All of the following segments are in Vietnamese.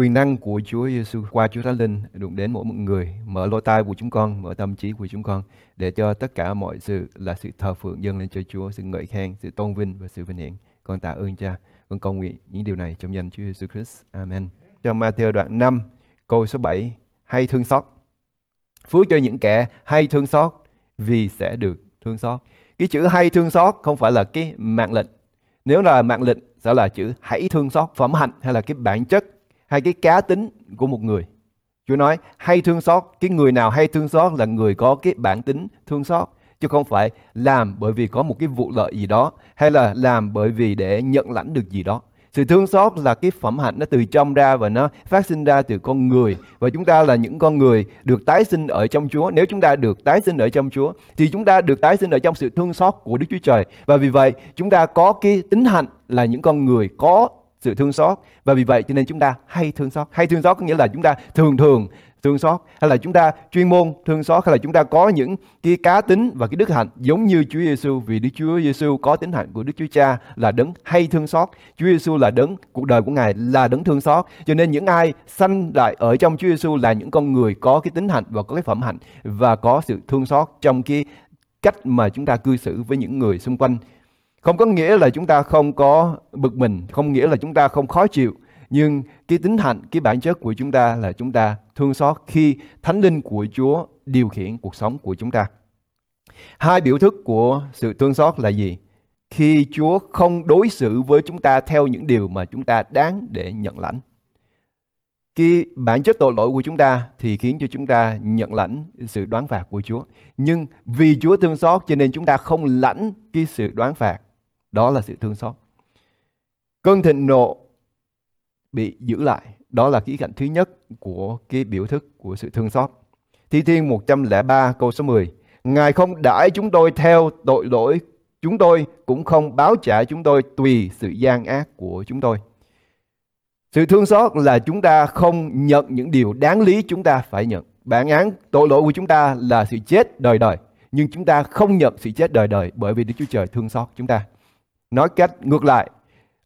Quyền năng của Chúa Giêsu qua Chúa Thánh Linh đụng đến mỗi một người, mở lỗ tai của chúng con, mở tâm trí của chúng con để cho tất cả mọi sự là sự thờ phượng dâng lên cho Chúa, sự ngợi khen, sự tôn vinh và sự vinh hiển. Con tạ ơn Cha. Con cầu nguyện những điều này trong danh Chúa Giêsu Christ. Amen. Trong Matthew đoạn 5, câu số 7, hay thương xót. Phước cho những kẻ hay thương xót vì sẽ được thương xót. Cái chữ hay thương xót không phải là cái mạng lệnh. Nếu là mạng lệnh sẽ là chữ hãy thương xót, phẩm hạnh hay là cái bản chất hay cái cá tính của một người. Chúa nói hay thương xót, cái người nào hay thương xót là người có cái bản tính thương xót chứ không phải làm bởi vì có một cái vụ lợi gì đó hay là làm bởi vì để nhận lãnh được gì đó. Sự thương xót là cái phẩm hạnh nó từ trong ra và nó phát sinh ra từ con người và chúng ta là những con người được tái sinh ở trong Chúa. Nếu chúng ta được tái sinh ở trong Chúa thì chúng ta được tái sinh ở trong sự thương xót của Đức Chúa Trời và vì vậy chúng ta có cái tính hạnh là những con người có sự thương xót. Và vì vậy cho nên chúng ta hay thương xót. Hay thương xót có nghĩa là chúng ta thường thường thương xót, hay là chúng ta chuyên môn thương xót, hay là chúng ta có những cái cá tính và cái đức hạnh giống như Chúa Giêsu vì Đức Chúa Giêsu có tính hạnh của Đức Chúa Cha là đấng hay thương xót. Chúa Giêsu là đấng, cuộc đời của ngài là đấng thương xót. Cho nên những ai sanh lại ở trong Chúa Giêsu là những con người có cái tính hạnh và có cái phẩm hạnh và có sự thương xót trong cái cách mà chúng ta cư xử với những người xung quanh không có nghĩa là chúng ta không có bực mình, không nghĩa là chúng ta không khó chịu. Nhưng cái tính hạnh, cái bản chất của chúng ta là chúng ta thương xót khi Thánh Linh của Chúa điều khiển cuộc sống của chúng ta. Hai biểu thức của sự thương xót là gì? Khi Chúa không đối xử với chúng ta theo những điều mà chúng ta đáng để nhận lãnh. Cái bản chất tội lỗi của chúng ta thì khiến cho chúng ta nhận lãnh sự đoán phạt của Chúa. Nhưng vì Chúa thương xót cho nên chúng ta không lãnh cái sự đoán phạt đó là sự thương xót. Cơn thịnh nộ bị giữ lại. Đó là khía cạnh thứ nhất của cái biểu thức của sự thương xót. Thi Thiên 103 câu số 10. Ngài không đãi chúng tôi theo tội lỗi, chúng tôi cũng không báo trả chúng tôi tùy sự gian ác của chúng tôi. Sự thương xót là chúng ta không nhận những điều đáng lý chúng ta phải nhận. Bản án tội lỗi của chúng ta là sự chết đời đời. Nhưng chúng ta không nhận sự chết đời đời bởi vì Đức Chúa Trời thương xót chúng ta. Nói cách ngược lại,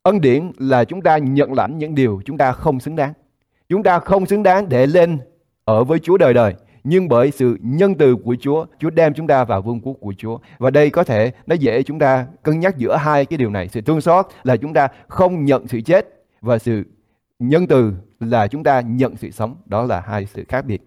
ân điển là chúng ta nhận lãnh những điều chúng ta không xứng đáng. Chúng ta không xứng đáng để lên ở với Chúa đời đời. Nhưng bởi sự nhân từ của Chúa, Chúa đem chúng ta vào vương quốc của Chúa. Và đây có thể nó dễ chúng ta cân nhắc giữa hai cái điều này. Sự thương xót là chúng ta không nhận sự chết và sự nhân từ là chúng ta nhận sự sống. Đó là hai sự khác biệt.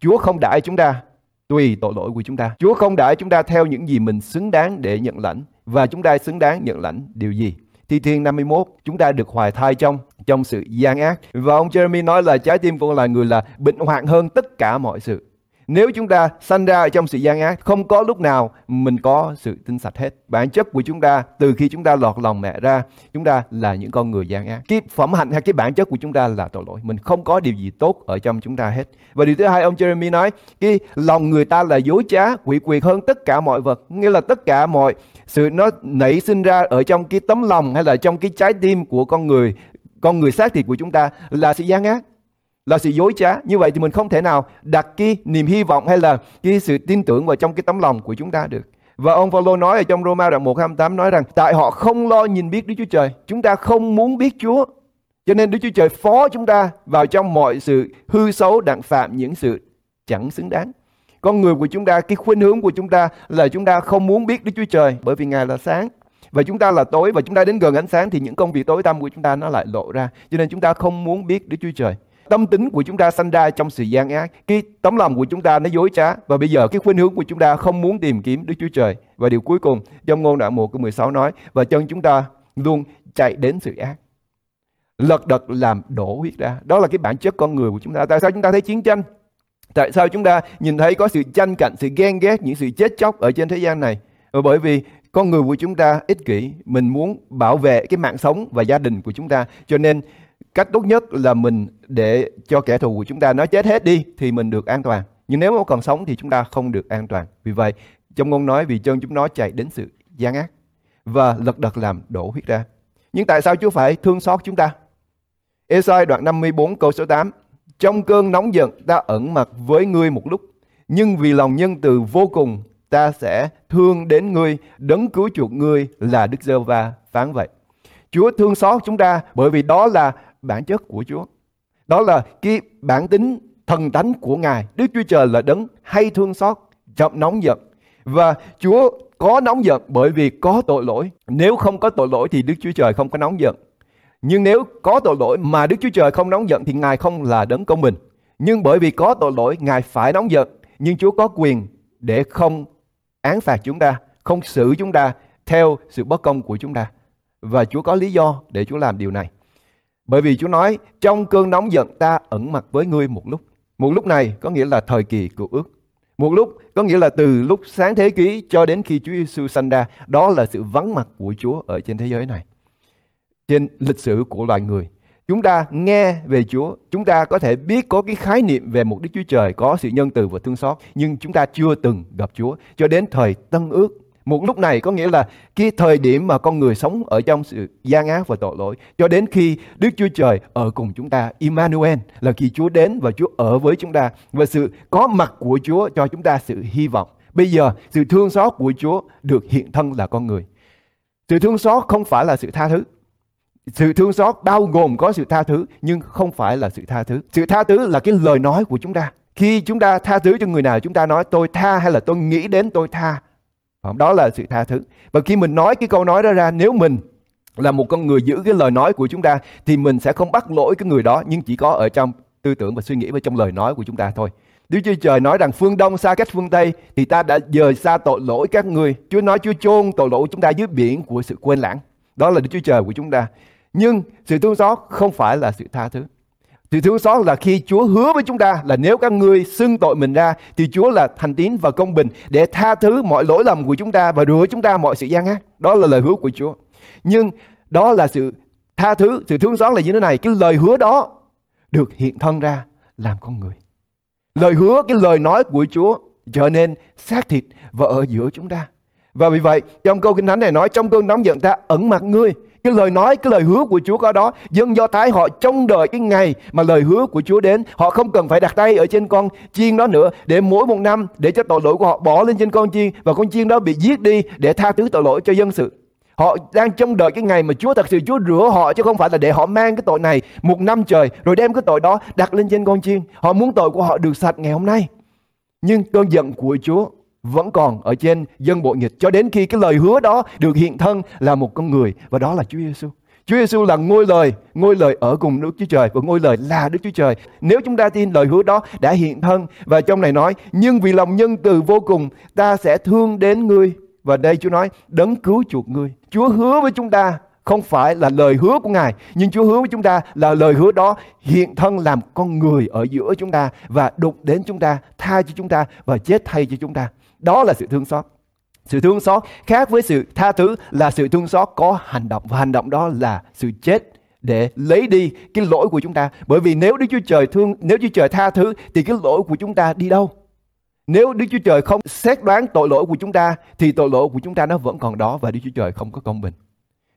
Chúa không đãi chúng ta tùy tội lỗi của chúng ta. Chúa không đãi chúng ta theo những gì mình xứng đáng để nhận lãnh và chúng ta xứng đáng nhận lãnh điều gì. Thi Thiên 51, chúng ta được hoài thai trong trong sự gian ác. Và ông Jeremy nói là trái tim con là người là bệnh hoạn hơn tất cả mọi sự. Nếu chúng ta sanh ra ở trong sự gian ác, không có lúc nào mình có sự tinh sạch hết. Bản chất của chúng ta từ khi chúng ta lọt lòng mẹ ra, chúng ta là những con người gian ác. Cái phẩm hạnh hay cái bản chất của chúng ta là tội lỗi. Mình không có điều gì tốt ở trong chúng ta hết. Và điều thứ hai ông Jeremy nói, cái lòng người ta là dối trá, quỷ quyệt hơn tất cả mọi vật. Nghĩa là tất cả mọi sự nó nảy sinh ra ở trong cái tấm lòng hay là trong cái trái tim của con người con người xác thịt của chúng ta là sự gian ác, là sự dối trá. Như vậy thì mình không thể nào đặt cái niềm hy vọng hay là cái sự tin tưởng vào trong cái tấm lòng của chúng ta được. Và ông Phaolô nói ở trong Roma đoạn 1 28 nói rằng, tại họ không lo nhìn biết Đức Chúa Trời, chúng ta không muốn biết Chúa. Cho nên Đức Chúa Trời phó chúng ta vào trong mọi sự hư xấu, đặng phạm những sự chẳng xứng đáng con người của chúng ta cái khuynh hướng của chúng ta là chúng ta không muốn biết Đức Chúa Trời bởi vì Ngài là sáng và chúng ta là tối và chúng ta đến gần ánh sáng thì những công việc tối tăm của chúng ta nó lại lộ ra cho nên chúng ta không muốn biết Đức Chúa Trời tâm tính của chúng ta sanh ra trong sự gian ác cái tấm lòng của chúng ta nó dối trá và bây giờ cái khuynh hướng của chúng ta không muốn tìm kiếm Đức Chúa Trời và điều cuối cùng trong ngôn đoạn 1 câu 16 nói và chân chúng ta luôn chạy đến sự ác lật đật làm đổ huyết ra đó là cái bản chất con người của chúng ta tại sao chúng ta thấy chiến tranh tại sao chúng ta nhìn thấy có sự tranh cạnh, sự ghen ghét, những sự chết chóc ở trên thế gian này? Bởi vì con người của chúng ta ích kỷ, mình muốn bảo vệ cái mạng sống và gia đình của chúng ta. Cho nên cách tốt nhất là mình để cho kẻ thù của chúng ta nó chết hết đi thì mình được an toàn. Nhưng nếu mà còn sống thì chúng ta không được an toàn. Vì vậy, trong ngôn nói, vì chân chúng nó chạy đến sự gian ác và lật đật làm đổ huyết ra. Nhưng tại sao Chúa phải thương xót chúng ta? Esai đoạn 54 câu số 8 trong cơn nóng giận ta ẩn mặt với ngươi một lúc Nhưng vì lòng nhân từ vô cùng ta sẽ thương đến ngươi đấng cứu chuộc ngươi là Đức Giê-va phán vậy Chúa thương xót chúng ta bởi vì đó là bản chất của Chúa. Đó là cái bản tính thần tánh của Ngài. Đức Chúa Trời là đấng hay thương xót, chậm nóng giận. Và Chúa có nóng giận bởi vì có tội lỗi. Nếu không có tội lỗi thì Đức Chúa Trời không có nóng giận. Nhưng nếu có tội lỗi mà Đức Chúa Trời không nóng giận thì Ngài không là đấng công bình. Nhưng bởi vì có tội lỗi, Ngài phải nóng giận. Nhưng Chúa có quyền để không án phạt chúng ta, không xử chúng ta theo sự bất công của chúng ta. Và Chúa có lý do để Chúa làm điều này. Bởi vì Chúa nói, trong cơn nóng giận ta ẩn mặt với ngươi một lúc. Một lúc này có nghĩa là thời kỳ cựu ước. Một lúc có nghĩa là từ lúc sáng thế ký cho đến khi Chúa Giêsu sanh ra, đó là sự vắng mặt của Chúa ở trên thế giới này. Trên lịch sử của loài người, chúng ta nghe về Chúa, chúng ta có thể biết có cái khái niệm về một Đức Chúa Trời có sự nhân từ và thương xót, nhưng chúng ta chưa từng gặp Chúa cho đến thời Tân Ước một lúc này có nghĩa là cái thời điểm mà con người sống ở trong sự gian ác và tội lỗi cho đến khi Đức Chúa Trời ở cùng chúng ta. Emmanuel là khi Chúa đến và Chúa ở với chúng ta và sự có mặt của Chúa cho chúng ta sự hy vọng. Bây giờ sự thương xót của Chúa được hiện thân là con người. Sự thương xót không phải là sự tha thứ. Sự thương xót bao gồm có sự tha thứ nhưng không phải là sự tha thứ. Sự tha thứ là cái lời nói của chúng ta. Khi chúng ta tha thứ cho người nào chúng ta nói tôi tha hay là tôi nghĩ đến tôi tha đó là sự tha thứ. Và khi mình nói cái câu nói đó ra, nếu mình là một con người giữ cái lời nói của chúng ta thì mình sẽ không bắt lỗi cái người đó nhưng chỉ có ở trong tư tưởng và suy nghĩ và trong lời nói của chúng ta thôi. Đức Chúa Trời nói rằng phương Đông xa cách phương Tây thì ta đã dời xa tội lỗi các người. Chúa nói Chúa chôn tội lỗi của chúng ta dưới biển của sự quên lãng. Đó là Đức Chúa Trời của chúng ta. Nhưng sự thương xót không phải là sự tha thứ. Sự thương xót là khi Chúa hứa với chúng ta là nếu các ngươi xưng tội mình ra thì Chúa là thành tín và công bình để tha thứ mọi lỗi lầm của chúng ta và rửa chúng ta mọi sự gian ác. Đó là lời hứa của Chúa. Nhưng đó là sự tha thứ, sự thương xót là như thế này. Cái lời hứa đó được hiện thân ra làm con người. Lời hứa, cái lời nói của Chúa trở nên xác thịt và ở giữa chúng ta. Và vì vậy, trong câu Kinh Thánh này nói trong cơn nóng giận ta ẩn mặt ngươi cái lời nói, cái lời hứa của Chúa có đó. Dân Do Thái họ trông đợi cái ngày mà lời hứa của Chúa đến. Họ không cần phải đặt tay ở trên con chiên đó nữa. Để mỗi một năm để cho tội lỗi của họ bỏ lên trên con chiên. Và con chiên đó bị giết đi để tha thứ tội lỗi cho dân sự. Họ đang trông đợi cái ngày mà Chúa thật sự Chúa rửa họ chứ không phải là để họ mang cái tội này một năm trời rồi đem cái tội đó đặt lên trên con chiên. Họ muốn tội của họ được sạch ngày hôm nay. Nhưng cơn giận của Chúa vẫn còn ở trên dân bộ nghịch cho đến khi cái lời hứa đó được hiện thân là một con người và đó là Chúa Giêsu. Chúa Giêsu là ngôi lời, ngôi lời ở cùng Đức Chúa Trời và ngôi lời là Đức Chúa Trời. Nếu chúng ta tin lời hứa đó đã hiện thân và trong này nói nhưng vì lòng nhân từ vô cùng ta sẽ thương đến ngươi và đây Chúa nói đấng cứu chuộc ngươi. Chúa hứa với chúng ta không phải là lời hứa của Ngài, nhưng Chúa hứa với chúng ta là lời hứa đó hiện thân làm con người ở giữa chúng ta và đụng đến chúng ta, tha cho chúng ta và chết thay cho chúng ta. Đó là sự thương xót. Sự thương xót khác với sự tha thứ là sự thương xót có hành động và hành động đó là sự chết để lấy đi cái lỗi của chúng ta. Bởi vì nếu Đức Chúa Trời thương, nếu Chúa Trời tha thứ thì cái lỗi của chúng ta đi đâu? Nếu Đức Chúa Trời không xét đoán tội lỗi của chúng ta thì tội lỗi của chúng ta nó vẫn còn đó và Đức Chúa Trời không có công bình.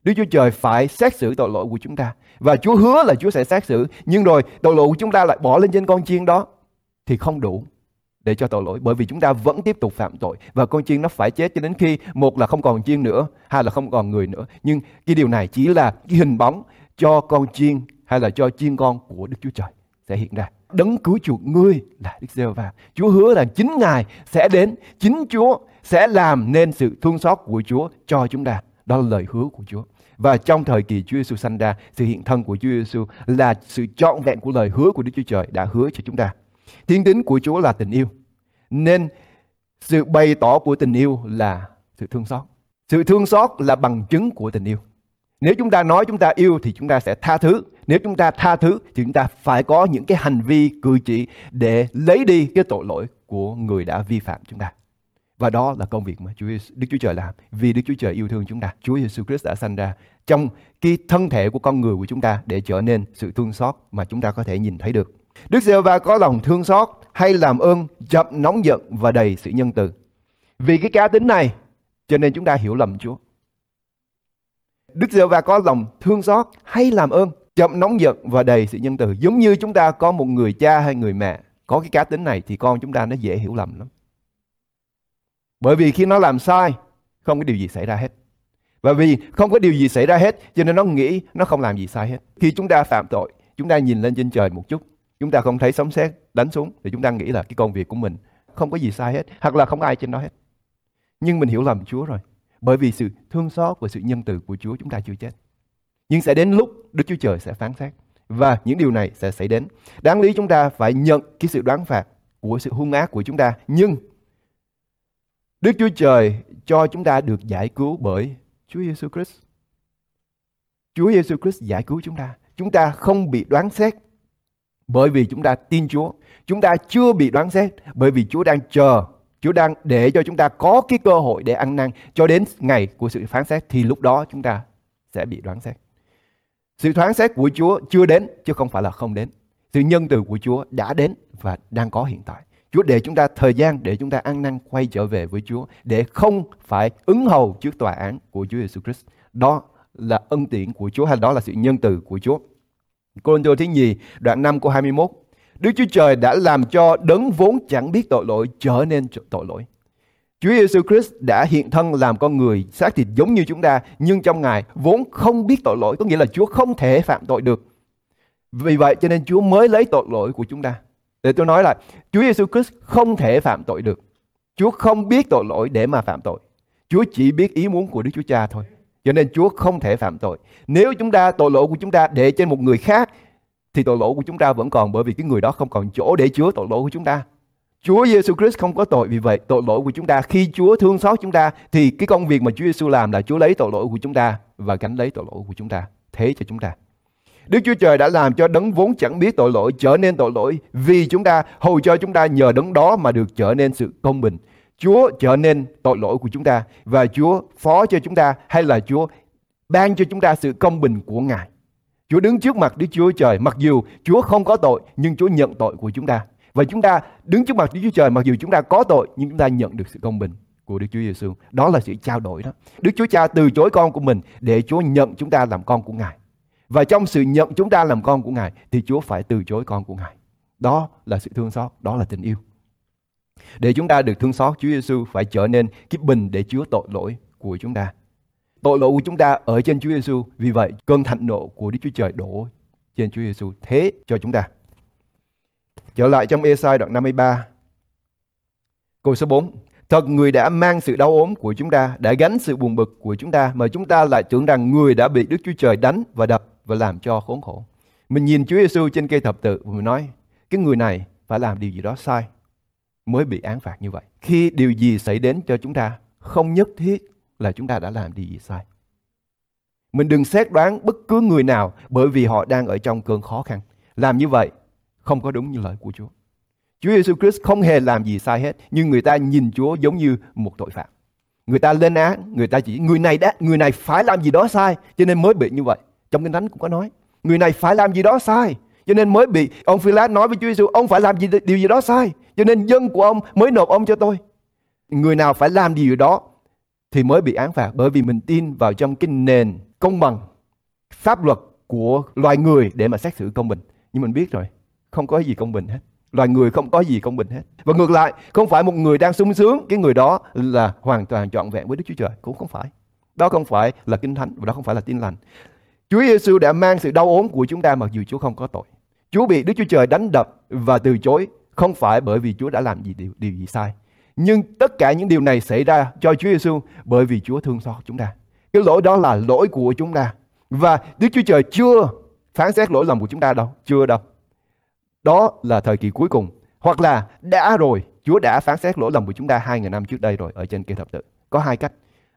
Đức Chúa Trời phải xét xử tội lỗi của chúng ta và Chúa hứa là Chúa sẽ xét xử nhưng rồi tội lỗi của chúng ta lại bỏ lên trên con chiên đó thì không đủ để cho tội lỗi, bởi vì chúng ta vẫn tiếp tục phạm tội. Và con chiên nó phải chết cho đến khi một là không còn chiên nữa, hai là không còn người nữa. Nhưng cái điều này chỉ là cái hình bóng cho con chiên hay là cho chiên con của Đức Chúa Trời sẽ hiện ra. Đấng cứu chuộc ngươi là Đức giê va Chúa hứa là chính Ngài sẽ đến, chính Chúa sẽ làm nên sự thương xót của Chúa cho chúng ta. Đó là lời hứa của Chúa. Và trong thời kỳ Chúa Giêsu sanh ra, sự hiện thân của Chúa Giêsu là sự trọn vẹn của lời hứa của Đức Chúa Trời đã hứa cho chúng ta. Thiên tính của Chúa là tình yêu. Nên sự bày tỏ của tình yêu là sự thương xót. Sự thương xót là bằng chứng của tình yêu. Nếu chúng ta nói chúng ta yêu thì chúng ta sẽ tha thứ. Nếu chúng ta tha thứ thì chúng ta phải có những cái hành vi cử chỉ để lấy đi cái tội lỗi của người đã vi phạm chúng ta. Và đó là công việc mà Chúa Đức Chúa Trời làm vì Đức Chúa Trời yêu thương chúng ta. Chúa Giêsu Christ đã sanh ra trong cái thân thể của con người của chúng ta để trở nên sự thương xót mà chúng ta có thể nhìn thấy được. Đức giê va có lòng thương xót hay làm ơn chậm nóng giận và đầy sự nhân từ. Vì cái cá tính này, cho nên chúng ta hiểu lầm Chúa. Đức giê va có lòng thương xót hay làm ơn chậm nóng giận và đầy sự nhân từ. Giống như chúng ta có một người cha hay người mẹ có cái cá tính này thì con chúng ta nó dễ hiểu lầm lắm. Bởi vì khi nó làm sai, không có điều gì xảy ra hết. Và vì không có điều gì xảy ra hết, cho nên nó nghĩ nó không làm gì sai hết. Khi chúng ta phạm tội, chúng ta nhìn lên trên trời một chút chúng ta không thấy sấm sét đánh xuống thì chúng ta nghĩ là cái công việc của mình không có gì sai hết, hoặc là không có ai trên đó hết. Nhưng mình hiểu lầm Chúa rồi. Bởi vì sự thương xót và sự nhân từ của Chúa chúng ta chưa chết. Nhưng sẽ đến lúc Đức Chúa Trời sẽ phán xét. Và những điều này sẽ xảy đến. Đáng lý chúng ta phải nhận cái sự đoán phạt của sự hung ác của chúng ta. Nhưng Đức Chúa Trời cho chúng ta được giải cứu bởi Chúa Giêsu Christ. Chúa Giêsu Christ giải cứu chúng ta. Chúng ta không bị đoán xét bởi vì chúng ta tin Chúa. Chúng ta chưa bị đoán xét bởi vì Chúa đang chờ, Chúa đang để cho chúng ta có cái cơ hội để ăn năn cho đến ngày của sự phán xét thì lúc đó chúng ta sẽ bị đoán xét. Sự phán xét của Chúa chưa đến chứ không phải là không đến. Sự nhân từ của Chúa đã đến và đang có hiện tại. Chúa để chúng ta thời gian để chúng ta ăn năn quay trở về với Chúa để không phải ứng hầu trước tòa án của Chúa Giêsu Christ. Đó là ân tiện của Chúa hay đó là sự nhân từ của Chúa. Cô Tô thứ nhì, đoạn 5 câu 21 Đức Chúa Trời đã làm cho đấng vốn chẳng biết tội lỗi trở nên tội lỗi. Chúa Giêsu Christ đã hiện thân làm con người, xác thịt giống như chúng ta, nhưng trong Ngài vốn không biết tội lỗi, có nghĩa là Chúa không thể phạm tội được. Vì vậy cho nên Chúa mới lấy tội lỗi của chúng ta để tôi nói là, Chúa Giêsu Christ không thể phạm tội được. Chúa không biết tội lỗi để mà phạm tội. Chúa chỉ biết ý muốn của Đức Chúa Cha thôi. Cho nên Chúa không thể phạm tội. Nếu chúng ta, tội lỗi của chúng ta để trên một người khác, thì tội lỗi của chúng ta vẫn còn bởi vì cái người đó không còn chỗ để chứa tội lỗi của chúng ta. Chúa Giêsu Christ không có tội vì vậy tội lỗi của chúng ta, khi Chúa thương xót chúng ta, thì cái công việc mà Chúa Giêsu làm là Chúa lấy tội lỗi của chúng ta và gánh lấy tội lỗi của chúng ta thế cho chúng ta. Đức Chúa Trời đã làm cho đấng vốn chẳng biết tội lỗi trở nên tội lỗi vì chúng ta, hầu cho chúng ta nhờ đấng đó mà được trở nên sự công bình. Chúa trở nên tội lỗi của chúng ta và Chúa phó cho chúng ta hay là Chúa ban cho chúng ta sự công bình của Ngài. Chúa đứng trước mặt Đức Chúa Trời mặc dù Chúa không có tội nhưng Chúa nhận tội của chúng ta. Và chúng ta đứng trước mặt Đức Chúa Trời mặc dù chúng ta có tội nhưng chúng ta nhận được sự công bình của Đức Chúa Giêsu. Đó là sự trao đổi đó. Đức Chúa Cha từ chối con của mình để Chúa nhận chúng ta làm con của Ngài. Và trong sự nhận chúng ta làm con của Ngài thì Chúa phải từ chối con của Ngài. Đó là sự thương xót, đó là tình yêu. Để chúng ta được thương xót, Chúa Giêsu phải trở nên cái bình để chứa tội lỗi của chúng ta. Tội lỗi của chúng ta ở trên Chúa Giêsu, vì vậy cơn thạnh nộ của Đức Chúa Trời đổ trên Chúa Giêsu thế cho chúng ta. Trở lại trong Esai đoạn 53, câu số 4. Thật người đã mang sự đau ốm của chúng ta, đã gánh sự buồn bực của chúng ta, mà chúng ta lại tưởng rằng người đã bị Đức Chúa Trời đánh và đập và làm cho khốn khổ. Mình nhìn Chúa Giêsu trên cây thập tự và mình nói, cái người này phải làm điều gì đó sai mới bị án phạt như vậy. Khi điều gì xảy đến cho chúng ta, không nhất thiết là chúng ta đã làm điều gì sai. Mình đừng xét đoán bất cứ người nào bởi vì họ đang ở trong cơn khó khăn. Làm như vậy không có đúng như lời của Chúa. Chúa Giêsu Christ không hề làm gì sai hết, nhưng người ta nhìn Chúa giống như một tội phạm. Người ta lên án, người ta chỉ người này đã người này phải làm gì đó sai, cho nên mới bị như vậy. Trong Kinh Thánh cũng có nói, người này phải làm gì đó sai, cho nên mới bị ông phi lát nói với Chúa Giêsu, ông phải làm gì điều gì đó sai, cho nên dân của ông mới nộp ông cho tôi. Người nào phải làm điều đó thì mới bị án phạt bởi vì mình tin vào trong cái nền công bằng pháp luật của loài người để mà xét xử công bình. Nhưng mình biết rồi, không có gì công bình hết. Loài người không có gì công bình hết. Và ngược lại, không phải một người đang sung sướng, cái người đó là hoàn toàn trọn vẹn với Đức Chúa Trời. Cũng không phải. Đó không phải là kinh thánh và đó không phải là tin lành. Chúa Giêsu đã mang sự đau ốm của chúng ta mặc dù Chúa không có tội. Chúa bị Đức Chúa Trời đánh đập và từ chối không phải bởi vì Chúa đã làm gì điều, điều gì sai. Nhưng tất cả những điều này xảy ra cho Chúa Giêsu bởi vì Chúa thương xót chúng ta. Cái lỗi đó là lỗi của chúng ta. Và Đức Chúa Trời chưa phán xét lỗi lầm của chúng ta đâu. Chưa đâu. Đó là thời kỳ cuối cùng. Hoặc là đã rồi, Chúa đã phán xét lỗi lầm của chúng ta hai ngàn năm trước đây rồi ở trên cây thập tự. Có hai cách.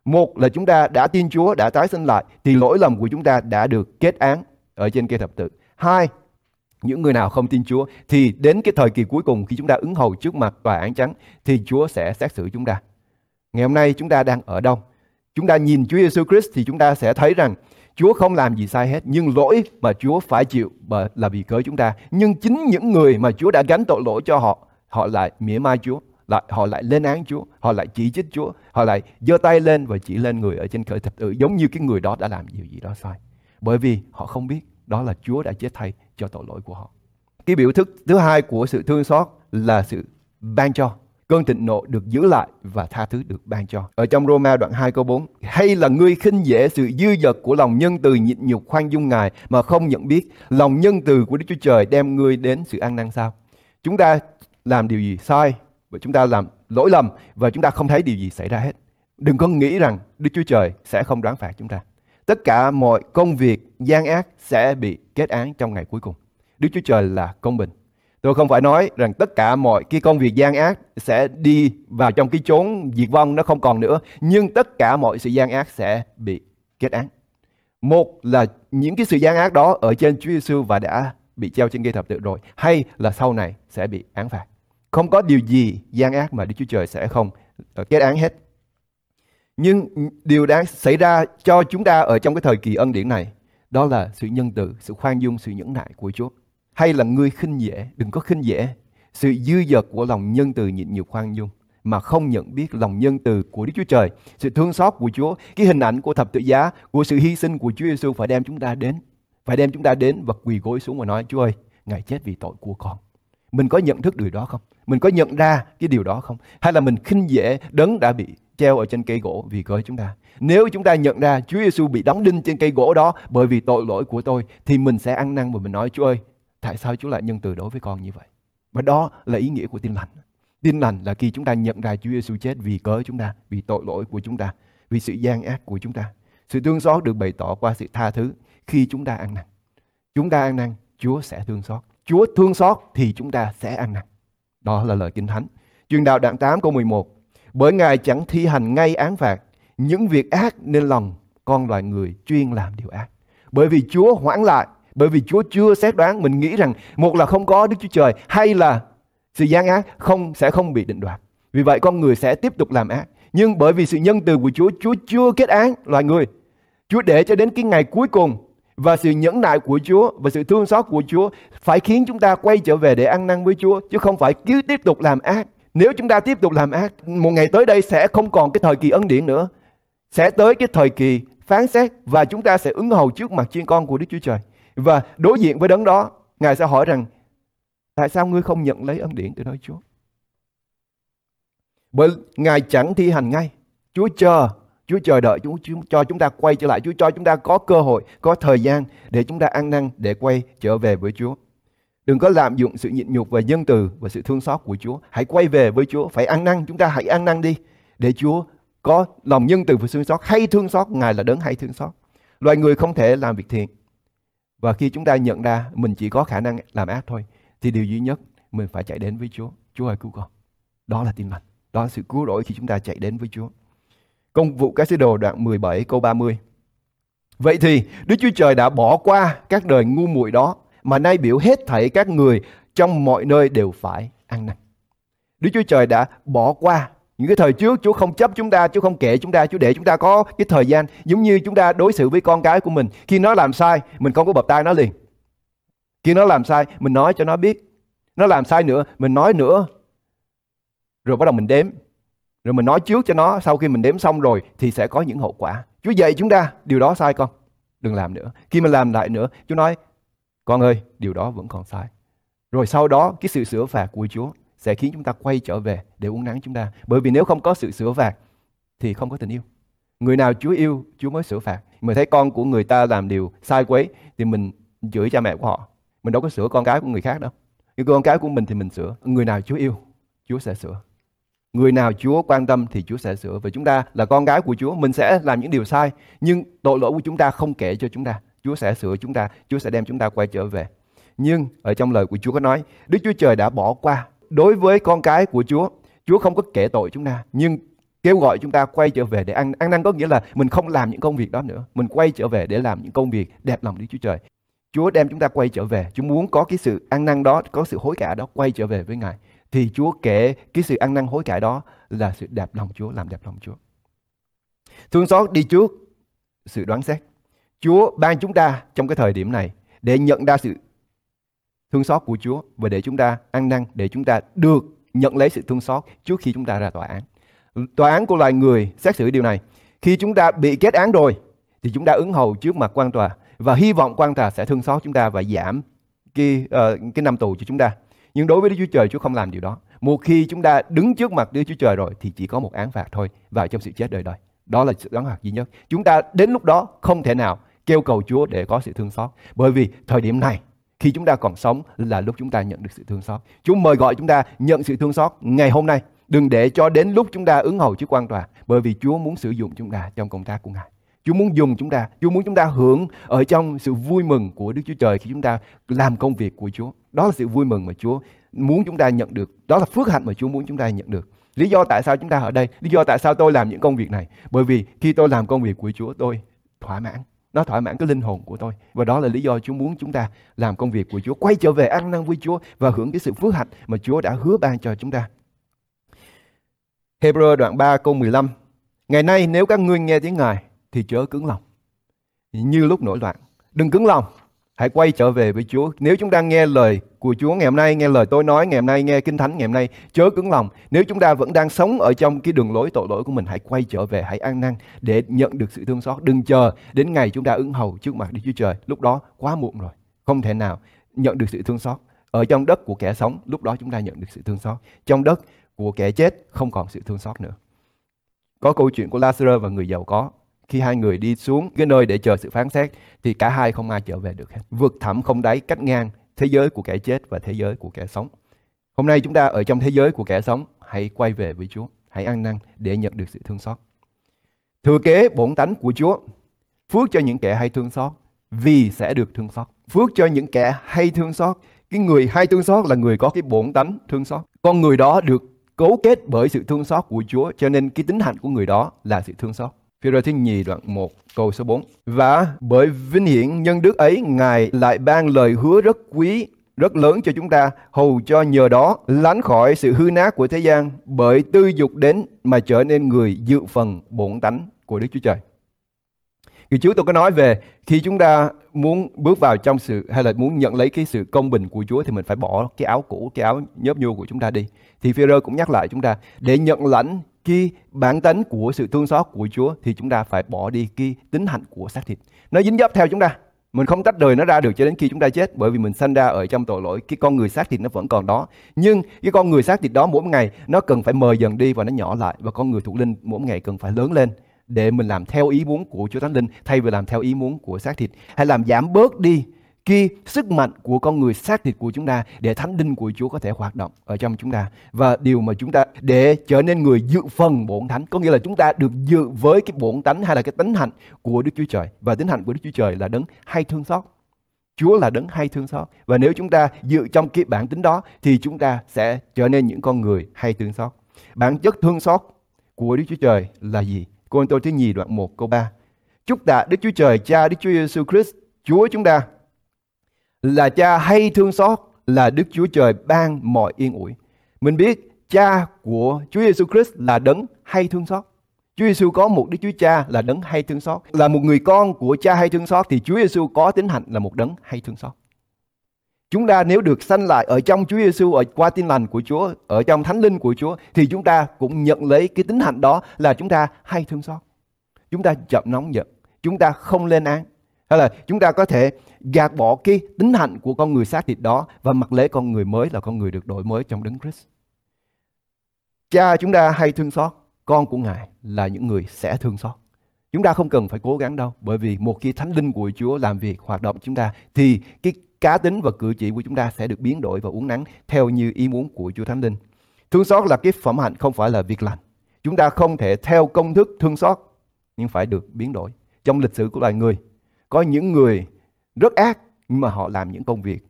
Một là chúng ta đã tin Chúa, đã tái sinh lại thì lỗi lầm của chúng ta đã được kết án ở trên cây thập tự. Hai, những người nào không tin Chúa thì đến cái thời kỳ cuối cùng khi chúng ta ứng hầu trước mặt tòa án trắng thì Chúa sẽ xét xử chúng ta. Ngày hôm nay chúng ta đang ở đâu? Chúng ta nhìn Chúa Giêsu Christ thì chúng ta sẽ thấy rằng Chúa không làm gì sai hết, nhưng lỗi mà Chúa phải chịu là vì cớ chúng ta. Nhưng chính những người mà Chúa đã gánh tội lỗi cho họ, họ lại mỉa mai Chúa, lại họ lại lên án Chúa, họ lại chỉ trích Chúa, họ lại giơ tay lên và chỉ lên người ở trên cởi thập tự giống như cái người đó đã làm điều gì đó sai. Bởi vì họ không biết đó là Chúa đã chết thay cho tội lỗi của họ. Cái biểu thức thứ hai của sự thương xót là sự ban cho. cơn thịnh nộ được giữ lại và tha thứ được ban cho. Ở trong Roma đoạn 2 câu 4, hay là ngươi khinh dễ sự dư dật của lòng nhân từ nhịn nhục khoan dung Ngài mà không nhận biết lòng nhân từ của Đức Chúa Trời đem ngươi đến sự an năng sao? Chúng ta làm điều gì sai và chúng ta làm lỗi lầm và chúng ta không thấy điều gì xảy ra hết. Đừng có nghĩ rằng Đức Chúa Trời sẽ không đoán phạt chúng ta. Tất cả mọi công việc, gian ác sẽ bị kết án trong ngày cuối cùng. Đức Chúa Trời là công bình. Tôi không phải nói rằng tất cả mọi cái công việc gian ác sẽ đi vào trong cái chốn diệt vong nó không còn nữa. Nhưng tất cả mọi sự gian ác sẽ bị kết án. Một là những cái sự gian ác đó ở trên Chúa Giêsu và đã bị treo trên cây thập tự rồi. Hay là sau này sẽ bị án phạt. Không có điều gì gian ác mà Đức Chúa Trời sẽ không ờ, kết án hết. Nhưng điều đang xảy ra cho chúng ta ở trong cái thời kỳ ân điển này đó là sự nhân từ, sự khoan dung, sự nhẫn nại của Chúa. Hay là ngươi khinh dễ, đừng có khinh dễ. Sự dư dật của lòng nhân từ nhịn nhục khoan dung mà không nhận biết lòng nhân từ của Đức Chúa Trời, sự thương xót của Chúa, cái hình ảnh của thập tự giá, của sự hy sinh của Chúa Giêsu phải đem chúng ta đến, phải đem chúng ta đến và quỳ gối xuống và nói Chúa ơi, Ngài chết vì tội của con. Mình có nhận thức điều đó không? Mình có nhận ra cái điều đó không? Hay là mình khinh dễ đấng đã bị treo ở trên cây gỗ vì cớ chúng ta. Nếu chúng ta nhận ra Chúa Giêsu bị đóng đinh trên cây gỗ đó bởi vì tội lỗi của tôi thì mình sẽ ăn năn và mình nói Chúa ơi, tại sao Chúa lại nhân từ đối với con như vậy? Và đó là ý nghĩa của tin lành. Tin lành là khi chúng ta nhận ra Chúa Giêsu chết vì cớ chúng ta, vì tội lỗi của chúng ta, vì sự gian ác của chúng ta. Sự thương xót được bày tỏ qua sự tha thứ khi chúng ta ăn năn. Chúng ta ăn năn, Chúa sẽ thương xót. Chúa thương xót thì chúng ta sẽ ăn năn. Đó là lời Kinh Thánh. Truyền đạo đoạn 8 câu 11 bởi Ngài chẳng thi hành ngay án phạt những việc ác nên lòng con loài người chuyên làm điều ác. Bởi vì Chúa hoãn lại, bởi vì Chúa chưa xét đoán, mình nghĩ rằng một là không có Đức Chúa Trời hay là sự gian ác không sẽ không bị định đoạt. Vì vậy con người sẽ tiếp tục làm ác. Nhưng bởi vì sự nhân từ của Chúa, Chúa chưa kết án loài người. Chúa để cho đến cái ngày cuối cùng và sự nhẫn nại của Chúa và sự thương xót của Chúa phải khiến chúng ta quay trở về để ăn năn với Chúa chứ không phải cứ tiếp tục làm ác nếu chúng ta tiếp tục làm ác, một ngày tới đây sẽ không còn cái thời kỳ ân điển nữa. Sẽ tới cái thời kỳ phán xét và chúng ta sẽ ứng hầu trước mặt chiên con của Đức Chúa Trời. Và đối diện với đấng đó, Ngài sẽ hỏi rằng tại sao ngươi không nhận lấy ân điển từ nơi Chúa? Bởi Ngài chẳng thi hành ngay. Chúa chờ, Chúa chờ đợi Chúa, Chúa cho chúng ta quay trở lại. Chúa cho chúng ta có cơ hội, có thời gian để chúng ta ăn năn, để quay trở về với Chúa. Đừng có lạm dụng sự nhịn nhục và nhân từ và sự thương xót của Chúa. Hãy quay về với Chúa. Phải ăn năn. Chúng ta hãy ăn năn đi. Để Chúa có lòng nhân từ và thương xót. Hay thương xót. Ngài là đấng hay thương xót. Loài người không thể làm việc thiện. Và khi chúng ta nhận ra mình chỉ có khả năng làm ác thôi. Thì điều duy nhất mình phải chạy đến với Chúa. Chúa ơi cứu con. Đó là tin lành. Đó là sự cứu rỗi khi chúng ta chạy đến với Chúa. Công vụ các sứ đồ đoạn 17 câu 30. Vậy thì Đức Chúa Trời đã bỏ qua các đời ngu muội đó mà nay biểu hết thảy các người trong mọi nơi đều phải ăn năn. Đức Chúa Trời đã bỏ qua những cái thời trước Chúa không chấp chúng ta, Chúa không kể chúng ta, Chúa để chúng ta có cái thời gian giống như chúng ta đối xử với con cái của mình. Khi nó làm sai, mình không có bập tay nó liền. Khi nó làm sai, mình nói cho nó biết. Nó làm sai nữa, mình nói nữa. Rồi bắt đầu mình đếm. Rồi mình nói trước cho nó, sau khi mình đếm xong rồi thì sẽ có những hậu quả. Chúa dạy chúng ta, điều đó sai con. Đừng làm nữa. Khi mình làm lại nữa, Chúa nói, con ơi, điều đó vẫn còn sai. Rồi sau đó cái sự sửa phạt của Chúa sẽ khiến chúng ta quay trở về để uống nắng chúng ta. Bởi vì nếu không có sự sửa phạt thì không có tình yêu. Người nào Chúa yêu, Chúa mới sửa phạt. Mình thấy con của người ta làm điều sai quấy thì mình chửi cha mẹ của họ. Mình đâu có sửa con cái của người khác đâu. Nhưng con cái của mình thì mình sửa. Người nào Chúa yêu, Chúa sẽ sửa. Người nào Chúa quan tâm thì Chúa sẽ sửa. Và chúng ta là con gái của Chúa, mình sẽ làm những điều sai. Nhưng tội lỗi của chúng ta không kể cho chúng ta. Chúa sẽ sửa chúng ta, Chúa sẽ đem chúng ta quay trở về. Nhưng ở trong lời của Chúa có nói, Đức Chúa Trời đã bỏ qua. Đối với con cái của Chúa, Chúa không có kể tội chúng ta, nhưng kêu gọi chúng ta quay trở về để ăn ăn năn có nghĩa là mình không làm những công việc đó nữa, mình quay trở về để làm những công việc đẹp lòng Đức Chúa Trời. Chúa đem chúng ta quay trở về, Chúa muốn có cái sự ăn năn đó, có sự hối cải đó quay trở về với Ngài. Thì Chúa kể cái sự ăn năn hối cải đó là sự đẹp lòng Chúa, làm đẹp lòng Chúa. Thương xót đi trước sự đoán xét. Chúa ban chúng ta trong cái thời điểm này để nhận ra sự thương xót của Chúa và để chúng ta ăn năn, để chúng ta được nhận lấy sự thương xót trước khi chúng ta ra tòa án. Tòa án của loài người xét xử điều này. Khi chúng ta bị kết án rồi thì chúng ta ứng hầu trước mặt quan tòa và hy vọng quan tòa sẽ thương xót chúng ta và giảm cái uh, cái năm tù cho chúng ta. Nhưng đối với Đức Chúa Trời Chúa không làm điều đó. Một khi chúng ta đứng trước mặt Đức Chúa Trời rồi thì chỉ có một án phạt thôi vào trong sự chết đời đời. Đó là sự án phạt duy nhất. Chúng ta đến lúc đó không thể nào kêu cầu Chúa để có sự thương xót. Bởi vì thời điểm này khi chúng ta còn sống là lúc chúng ta nhận được sự thương xót. Chúa mời gọi chúng ta nhận sự thương xót ngày hôm nay. Đừng để cho đến lúc chúng ta ứng hầu trước quan tòa. Bởi vì Chúa muốn sử dụng chúng ta trong công tác của Ngài. Chúa muốn dùng chúng ta, Chúa muốn chúng ta hưởng ở trong sự vui mừng của Đức Chúa Trời khi chúng ta làm công việc của Chúa. Đó là sự vui mừng mà Chúa muốn chúng ta nhận được. Đó là phước hạnh mà Chúa muốn chúng ta nhận được. Lý do tại sao chúng ta ở đây, lý do tại sao tôi làm những công việc này. Bởi vì khi tôi làm công việc của Chúa, tôi thỏa mãn. Nó thỏa mãn cái linh hồn của tôi. Và đó là lý do Chúa muốn chúng ta làm công việc của Chúa. Quay trở về ăn năn với Chúa và hưởng cái sự phước hạnh mà Chúa đã hứa ban cho chúng ta. Hebrew đoạn 3 câu 15 Ngày nay nếu các ngươi nghe tiếng Ngài thì chớ cứng lòng. Như lúc nổi loạn. Đừng cứng lòng. Hãy quay trở về với Chúa. Nếu chúng ta nghe lời của Chúa ngày hôm nay, nghe lời tôi nói ngày hôm nay, nghe Kinh Thánh ngày hôm nay, chớ cứng lòng. Nếu chúng ta vẫn đang sống ở trong cái đường lối tội lỗi của mình, hãy quay trở về, hãy ăn năn để nhận được sự thương xót. Đừng chờ đến ngày chúng ta ứng hầu trước mặt Đức Chúa Trời. Lúc đó quá muộn rồi. Không thể nào nhận được sự thương xót. Ở trong đất của kẻ sống, lúc đó chúng ta nhận được sự thương xót. Trong đất của kẻ chết không còn sự thương xót nữa. Có câu chuyện của Lazarus và người giàu có khi hai người đi xuống cái nơi để chờ sự phán xét thì cả hai không ai trở về được hết. Vượt thẳm không đáy cách ngang thế giới của kẻ chết và thế giới của kẻ sống. Hôm nay chúng ta ở trong thế giới của kẻ sống, hãy quay về với Chúa, hãy ăn năn để nhận được sự thương xót. Thừa kế bổn tánh của Chúa, phước cho những kẻ hay thương xót vì sẽ được thương xót. Phước cho những kẻ hay thương xót, cái người hay thương xót là người có cái bổn tánh thương xót. Con người đó được cấu kết bởi sự thương xót của Chúa cho nên cái tính hạnh của người đó là sự thương xót. Phi rơ thứ nhì đoạn 1 câu số 4. Và bởi vinh hiển nhân đức ấy, Ngài lại ban lời hứa rất quý, rất lớn cho chúng ta, hầu cho nhờ đó lánh khỏi sự hư nát của thế gian, bởi tư dục đến mà trở nên người dự phần bổn tánh của Đức Chúa Trời. Kỳ trước tôi có nói về khi chúng ta muốn bước vào trong sự hay là muốn nhận lấy cái sự công bình của Chúa thì mình phải bỏ cái áo cũ, cái áo nhớp nhô của chúng ta đi. Thì Phi-rơ cũng nhắc lại chúng ta để nhận lãnh cái bản tính của sự thương xót của Chúa thì chúng ta phải bỏ đi cái tính hạnh của xác thịt. Nó dính dấp theo chúng ta. Mình không tách rời nó ra được cho đến khi chúng ta chết, bởi vì mình sanh ra ở trong tội lỗi. Cái con người xác thịt nó vẫn còn đó. Nhưng cái con người xác thịt đó mỗi ngày nó cần phải mờ dần đi và nó nhỏ lại. Và con người thuộc linh mỗi ngày cần phải lớn lên để mình làm theo ý muốn của Chúa Thánh Linh thay vì làm theo ý muốn của xác thịt. Hay làm giảm bớt đi kia sức mạnh của con người xác thịt của chúng ta để thánh linh của Chúa có thể hoạt động ở trong chúng ta. Và điều mà chúng ta để trở nên người dự phần bổn thánh, có nghĩa là chúng ta được dự với cái bổn tánh hay là cái tính hạnh của Đức Chúa Trời. Và tính hạnh của Đức Chúa Trời là đấng hay thương xót. Chúa là đấng hay thương xót. Và nếu chúng ta dự trong cái bản tính đó, thì chúng ta sẽ trở nên những con người hay thương xót. Bản chất thương xót của Đức Chúa Trời là gì? Cô tôi thứ nhì đoạn 1 câu 3 Chúc tạ Đức Chúa Trời, Cha Đức Chúa Giêsu Christ, Chúa chúng ta là cha hay thương xót là Đức Chúa Trời ban mọi yên ủi. Mình biết cha của Chúa Giêsu Christ là đấng hay thương xót. Chúa Giêsu có một Đức Chúa Cha là đấng hay thương xót. Là một người con của cha hay thương xót thì Chúa Giêsu có tính hạnh là một đấng hay thương xót. Chúng ta nếu được sanh lại ở trong Chúa Giêsu ở qua tin lành của Chúa, ở trong thánh linh của Chúa thì chúng ta cũng nhận lấy cái tính hạnh đó là chúng ta hay thương xót. Chúng ta chậm nóng giận, chúng ta không lên án, hay là chúng ta có thể gạt bỏ cái tính hạnh của con người xác thịt đó và mặc lấy con người mới là con người được đổi mới trong đấng Christ. Cha chúng ta hay thương xót, con của Ngài là những người sẽ thương xót. Chúng ta không cần phải cố gắng đâu, bởi vì một khi thánh linh của Chúa làm việc hoạt động chúng ta thì cái cá tính và cử chỉ của chúng ta sẽ được biến đổi và uốn nắn theo như ý muốn của Chúa Thánh Linh. Thương xót là cái phẩm hạnh không phải là việc lành. Chúng ta không thể theo công thức thương xót nhưng phải được biến đổi. Trong lịch sử của loài người, có những người rất ác, nhưng mà họ làm những công việc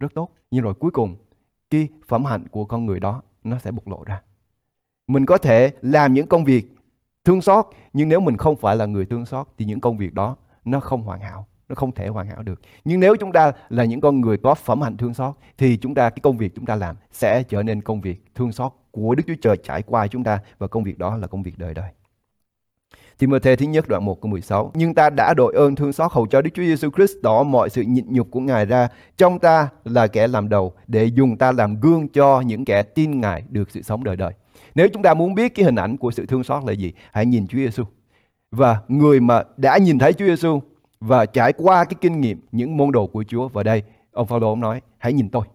rất tốt. Nhưng rồi cuối cùng, cái phẩm hạnh của con người đó, nó sẽ bộc lộ ra. Mình có thể làm những công việc thương xót, nhưng nếu mình không phải là người thương xót, thì những công việc đó nó không hoàn hảo, nó không thể hoàn hảo được nhưng nếu chúng ta là những con người có phẩm hạnh thương xót, thì chúng ta, cái công việc chúng ta làm sẽ trở nên công việc thương xót của Đức Chúa Trời trải qua chúng ta, và công việc đó là công việc đời đời Timothy thứ nhất đoạn 1 câu 16. Nhưng ta đã đội ơn thương xót hầu cho Đức Chúa Giêsu Christ tỏ mọi sự nhịn nhục của Ngài ra. Trong ta là kẻ làm đầu để dùng ta làm gương cho những kẻ tin Ngài được sự sống đời đời. Nếu chúng ta muốn biết cái hình ảnh của sự thương xót là gì, hãy nhìn Chúa Giêsu. Và người mà đã nhìn thấy Chúa Giêsu và trải qua cái kinh nghiệm những môn đồ của Chúa vào đây, ông Phaolô ông nói, hãy nhìn tôi.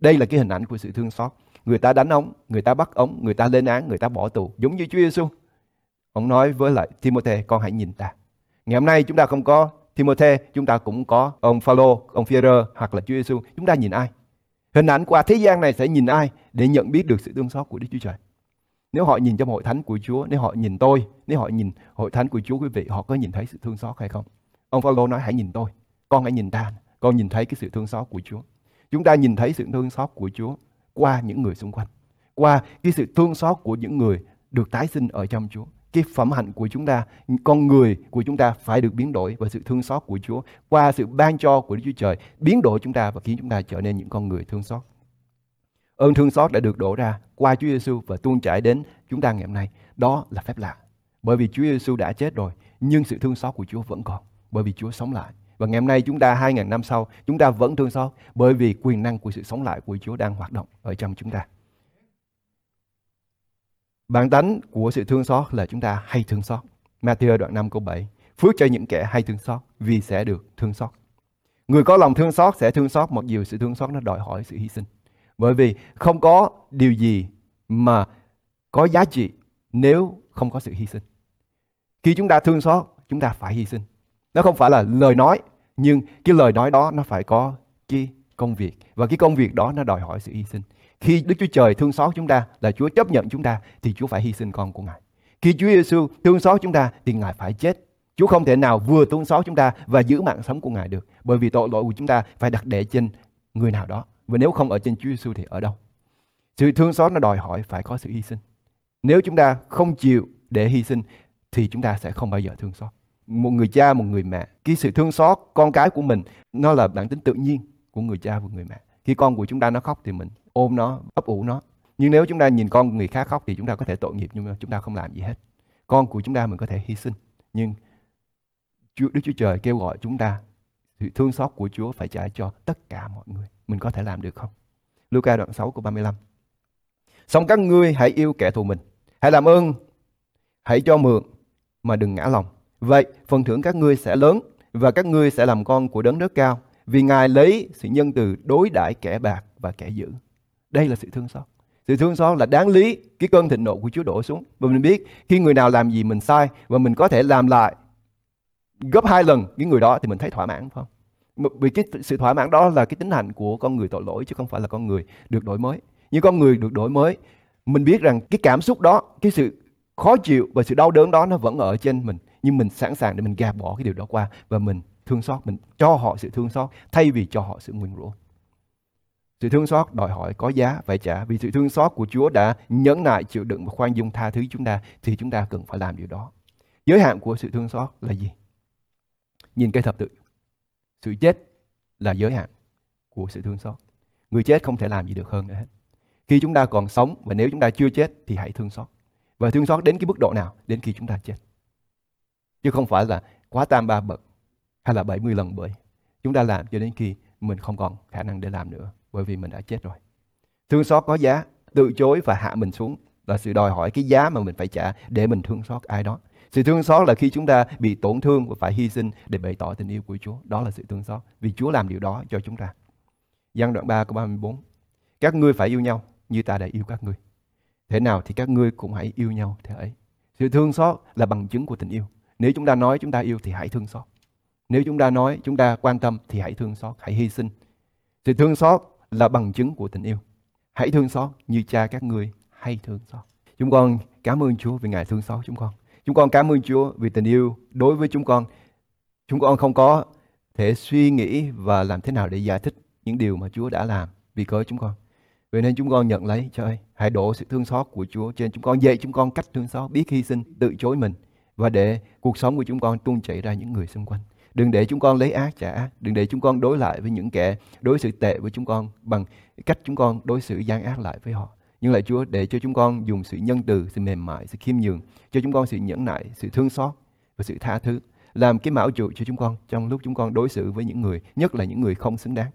Đây là cái hình ảnh của sự thương xót. người ta đánh ông, người ta bắt ông, người ta lên án, người ta bỏ tù, giống như Chúa Giêsu. Ông nói với lại Timothy, con hãy nhìn ta. Ngày hôm nay chúng ta không có Timothy, chúng ta cũng có ông Phaolô, ông Phêrô hoặc là Chúa Giêsu. Chúng ta nhìn ai? Hình ảnh qua thế gian này sẽ nhìn ai để nhận biết được sự thương xót của Đức Chúa Trời? Nếu họ nhìn trong hội thánh của Chúa, nếu họ nhìn tôi, nếu họ nhìn hội thánh của Chúa quý vị, họ có nhìn thấy sự thương xót hay không? Ông Phaolô nói hãy nhìn tôi, con hãy nhìn ta, con nhìn thấy cái sự thương xót của Chúa. Chúng ta nhìn thấy sự thương xót của Chúa qua những người xung quanh, qua cái sự thương xót của những người được tái sinh ở trong Chúa. Cái phẩm hạnh của chúng ta, con người của chúng ta phải được biến đổi bởi sự thương xót của Chúa qua sự ban cho của Đức Chúa Trời biến đổi chúng ta và khiến chúng ta trở nên những con người thương xót. Ơn thương xót đã được đổ ra qua Chúa Giêsu và tuôn chảy đến chúng ta ngày hôm nay. Đó là phép lạ. Bởi vì Chúa Giêsu đã chết rồi, nhưng sự thương xót của Chúa vẫn còn. Bởi vì Chúa sống lại. Và ngày hôm nay chúng ta 2.000 năm sau, chúng ta vẫn thương xót bởi vì quyền năng của sự sống lại của Chúa đang hoạt động ở trong chúng ta. Bản tánh của sự thương xót là chúng ta hay thương xót. Matthew đoạn 5 câu 7. Phước cho những kẻ hay thương xót vì sẽ được thương xót. Người có lòng thương xót sẽ thương xót mặc dù sự thương xót nó đòi hỏi sự hy sinh. Bởi vì không có điều gì mà có giá trị nếu không có sự hy sinh. Khi chúng ta thương xót, chúng ta phải hy sinh. Nó không phải là lời nói, nhưng cái lời nói đó nó phải có cái công việc. Và cái công việc đó nó đòi hỏi sự hy sinh. Khi Đức Chúa Trời thương xót chúng ta, là Chúa chấp nhận chúng ta, thì Chúa phải hy sinh con của Ngài. Khi Chúa Giêsu thương xót chúng ta, thì Ngài phải chết. Chúa không thể nào vừa thương xót chúng ta và giữ mạng sống của Ngài được. Bởi vì tội lỗi của chúng ta phải đặt để trên người nào đó. Và nếu không ở trên Chúa Giêsu thì ở đâu? Sự thương xót nó đòi hỏi phải có sự hy sinh. Nếu chúng ta không chịu để hy sinh thì chúng ta sẽ không bao giờ thương xót. Một người cha, một người mẹ, cái sự thương xót con cái của mình nó là bản tính tự nhiên của người cha và người mẹ. Khi con của chúng ta nó khóc thì mình ôm nó, ấp ủ nó. Nhưng nếu chúng ta nhìn con người khác khóc thì chúng ta có thể tội nghiệp nhưng mà chúng ta không làm gì hết. Con của chúng ta mình có thể hy sinh. Nhưng Chúa Đức Chúa Trời kêu gọi chúng ta sự thương xót của Chúa phải trả cho tất cả mọi người. Mình có thể làm được không? Luca đoạn 6 câu 35. Xong các ngươi hãy yêu kẻ thù mình. Hãy làm ơn, hãy cho mượn mà đừng ngã lòng. Vậy phần thưởng các ngươi sẽ lớn và các ngươi sẽ làm con của đấng rất cao. Vì Ngài lấy sự nhân từ đối đãi kẻ bạc và kẻ dữ. Đây là sự thương xót. Sự thương xót là đáng lý cái cơn thịnh nộ của Chúa đổ xuống. Và mình biết khi người nào làm gì mình sai và mình có thể làm lại gấp hai lần cái người đó thì mình thấy thỏa mãn phải không? Vì cái sự thỏa mãn đó là cái tính hạnh của con người tội lỗi chứ không phải là con người được đổi mới. Nhưng con người được đổi mới, mình biết rằng cái cảm xúc đó, cái sự khó chịu và sự đau đớn đó nó vẫn ở trên mình. Nhưng mình sẵn sàng để mình gạt bỏ cái điều đó qua và mình thương xót, mình cho họ sự thương xót thay vì cho họ sự nguyền rủa. Sự thương xót đòi hỏi có giá phải trả vì sự thương xót của Chúa đã nhẫn nại chịu đựng và khoan dung tha thứ chúng ta thì chúng ta cần phải làm điều đó. Giới hạn của sự thương xót là gì? Nhìn cái thập tự. Sự chết là giới hạn của sự thương xót. Người chết không thể làm gì được hơn nữa hết. Khi chúng ta còn sống và nếu chúng ta chưa chết thì hãy thương xót. Và thương xót đến cái mức độ nào? Đến khi chúng ta chết. Chứ không phải là quá tam ba bậc hay là 70 lần bởi. Chúng ta làm cho đến khi mình không còn khả năng để làm nữa bởi vì mình đã chết rồi. Thương xót có giá, từ chối và hạ mình xuống là sự đòi hỏi cái giá mà mình phải trả để mình thương xót ai đó. Sự thương xót là khi chúng ta bị tổn thương và phải hy sinh để bày tỏ tình yêu của Chúa. Đó là sự thương xót. Vì Chúa làm điều đó cho chúng ta. Giăng đoạn 3 câu 34. Các ngươi phải yêu nhau như ta đã yêu các ngươi. Thế nào thì các ngươi cũng hãy yêu nhau thế ấy. Sự thương xót là bằng chứng của tình yêu. Nếu chúng ta nói chúng ta yêu thì hãy thương xót. Nếu chúng ta nói chúng ta quan tâm thì hãy thương xót, hãy hy sinh. Sự thương xót là bằng chứng của tình yêu. Hãy thương xót như cha các ngươi hay thương xót. Chúng con cảm ơn Chúa vì Ngài thương xót chúng con. Chúng con cảm ơn Chúa vì tình yêu đối với chúng con. Chúng con không có thể suy nghĩ và làm thế nào để giải thích những điều mà Chúa đã làm vì cớ chúng con. Vậy nên chúng con nhận lấy, trời ơi, hãy đổ sự thương xót của Chúa trên chúng con, dạy chúng con cách thương xót, biết hy sinh, tự chối mình và để cuộc sống của chúng con tuôn chảy ra những người xung quanh. Đừng để chúng con lấy ác trả ác, đừng để chúng con đối lại với những kẻ đối xử tệ với chúng con bằng cách chúng con đối xử gian ác lại với họ. Nhưng lại Chúa để cho chúng con dùng sự nhân từ, sự mềm mại, sự khiêm nhường, cho chúng con sự nhẫn nại, sự thương xót và sự tha thứ. Làm cái mão trụ cho chúng con trong lúc chúng con đối xử với những người, nhất là những người không xứng đáng.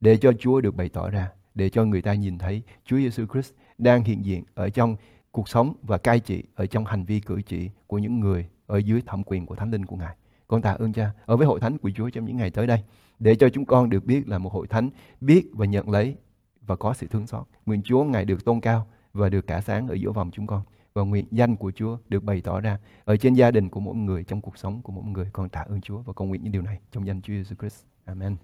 Để cho Chúa được bày tỏ ra, để cho người ta nhìn thấy Chúa Giêsu Christ đang hiện diện ở trong cuộc sống và cai trị ở trong hành vi cử chỉ của những người ở dưới thẩm quyền của Thánh Linh của Ngài. Con tạ ơn Cha ở với hội thánh của Chúa trong những ngày tới đây để cho chúng con được biết là một hội thánh biết và nhận lấy và có sự thương xót. Nguyện Chúa Ngài được tôn cao và được cả sáng ở giữa vòng chúng con. Và nguyện danh của Chúa được bày tỏ ra ở trên gia đình của mỗi người, trong cuộc sống của mỗi người. Con tạ ơn Chúa và con nguyện những điều này trong danh Chúa Jesus Christ. Amen.